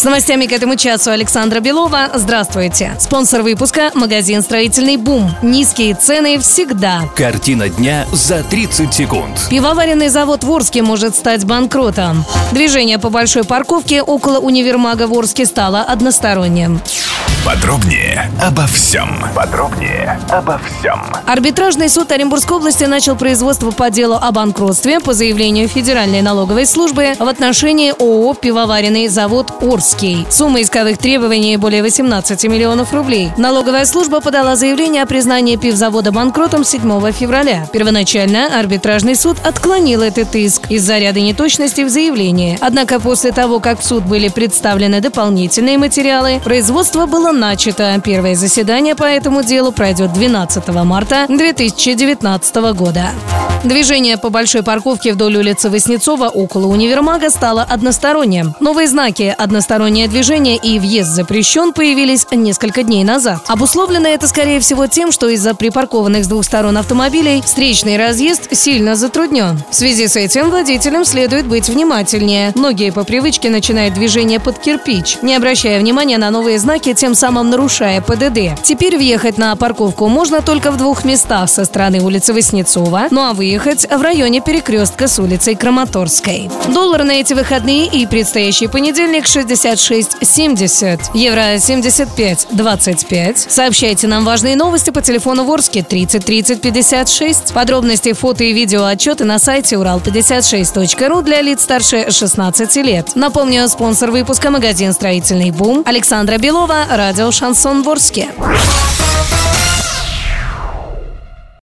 С новостями к этому часу Александра Белова. Здравствуйте. Спонсор выпуска – магазин «Строительный бум». Низкие цены всегда. Картина дня за 30 секунд. Пивоваренный завод в Орске может стать банкротом. Движение по большой парковке около универмага в Орске стало односторонним. Подробнее обо всем. Подробнее обо всем. Арбитражный суд Оренбургской области начал производство по делу о банкротстве по заявлению Федеральной налоговой службы в отношении ООО «Пивоваренный завод Орский». Сумма исковых требований более 18 миллионов рублей. Налоговая служба подала заявление о признании пивзавода банкротом 7 февраля. Первоначально арбитражный суд отклонил этот иск из-за ряда неточностей в заявлении. Однако после того, как в суд были представлены дополнительные материалы, производство было начато. Первое заседание по этому делу пройдет 12 марта 2019 года. Движение по большой парковке вдоль улицы Воснецова около универмага стало односторонним. Новые знаки «одностороннее движение» и «въезд запрещен» появились несколько дней назад. Обусловлено это, скорее всего, тем, что из-за припаркованных с двух сторон автомобилей встречный разъезд сильно затруднен. В связи с этим водителям следует быть внимательнее. Многие по привычке начинают движение под кирпич, не обращая внимания на новые знаки, тем самым нарушая ПДД. Теперь въехать на парковку можно только в двух местах со стороны улицы Воснецова, ну а выехать в районе перекрестка с улицей Краматорской. Доллар на эти выходные и предстоящий понедельник 66,70, евро 75,25. Сообщайте нам важные новости по телефону Ворске 30 30 56. Подробности, фото и видео отчеты на сайте урал56.ру для лиц старше 16 лет. Напомню, спонсор выпуска магазин «Строительный бум» Александра Белова, радио «Шансон Ворске».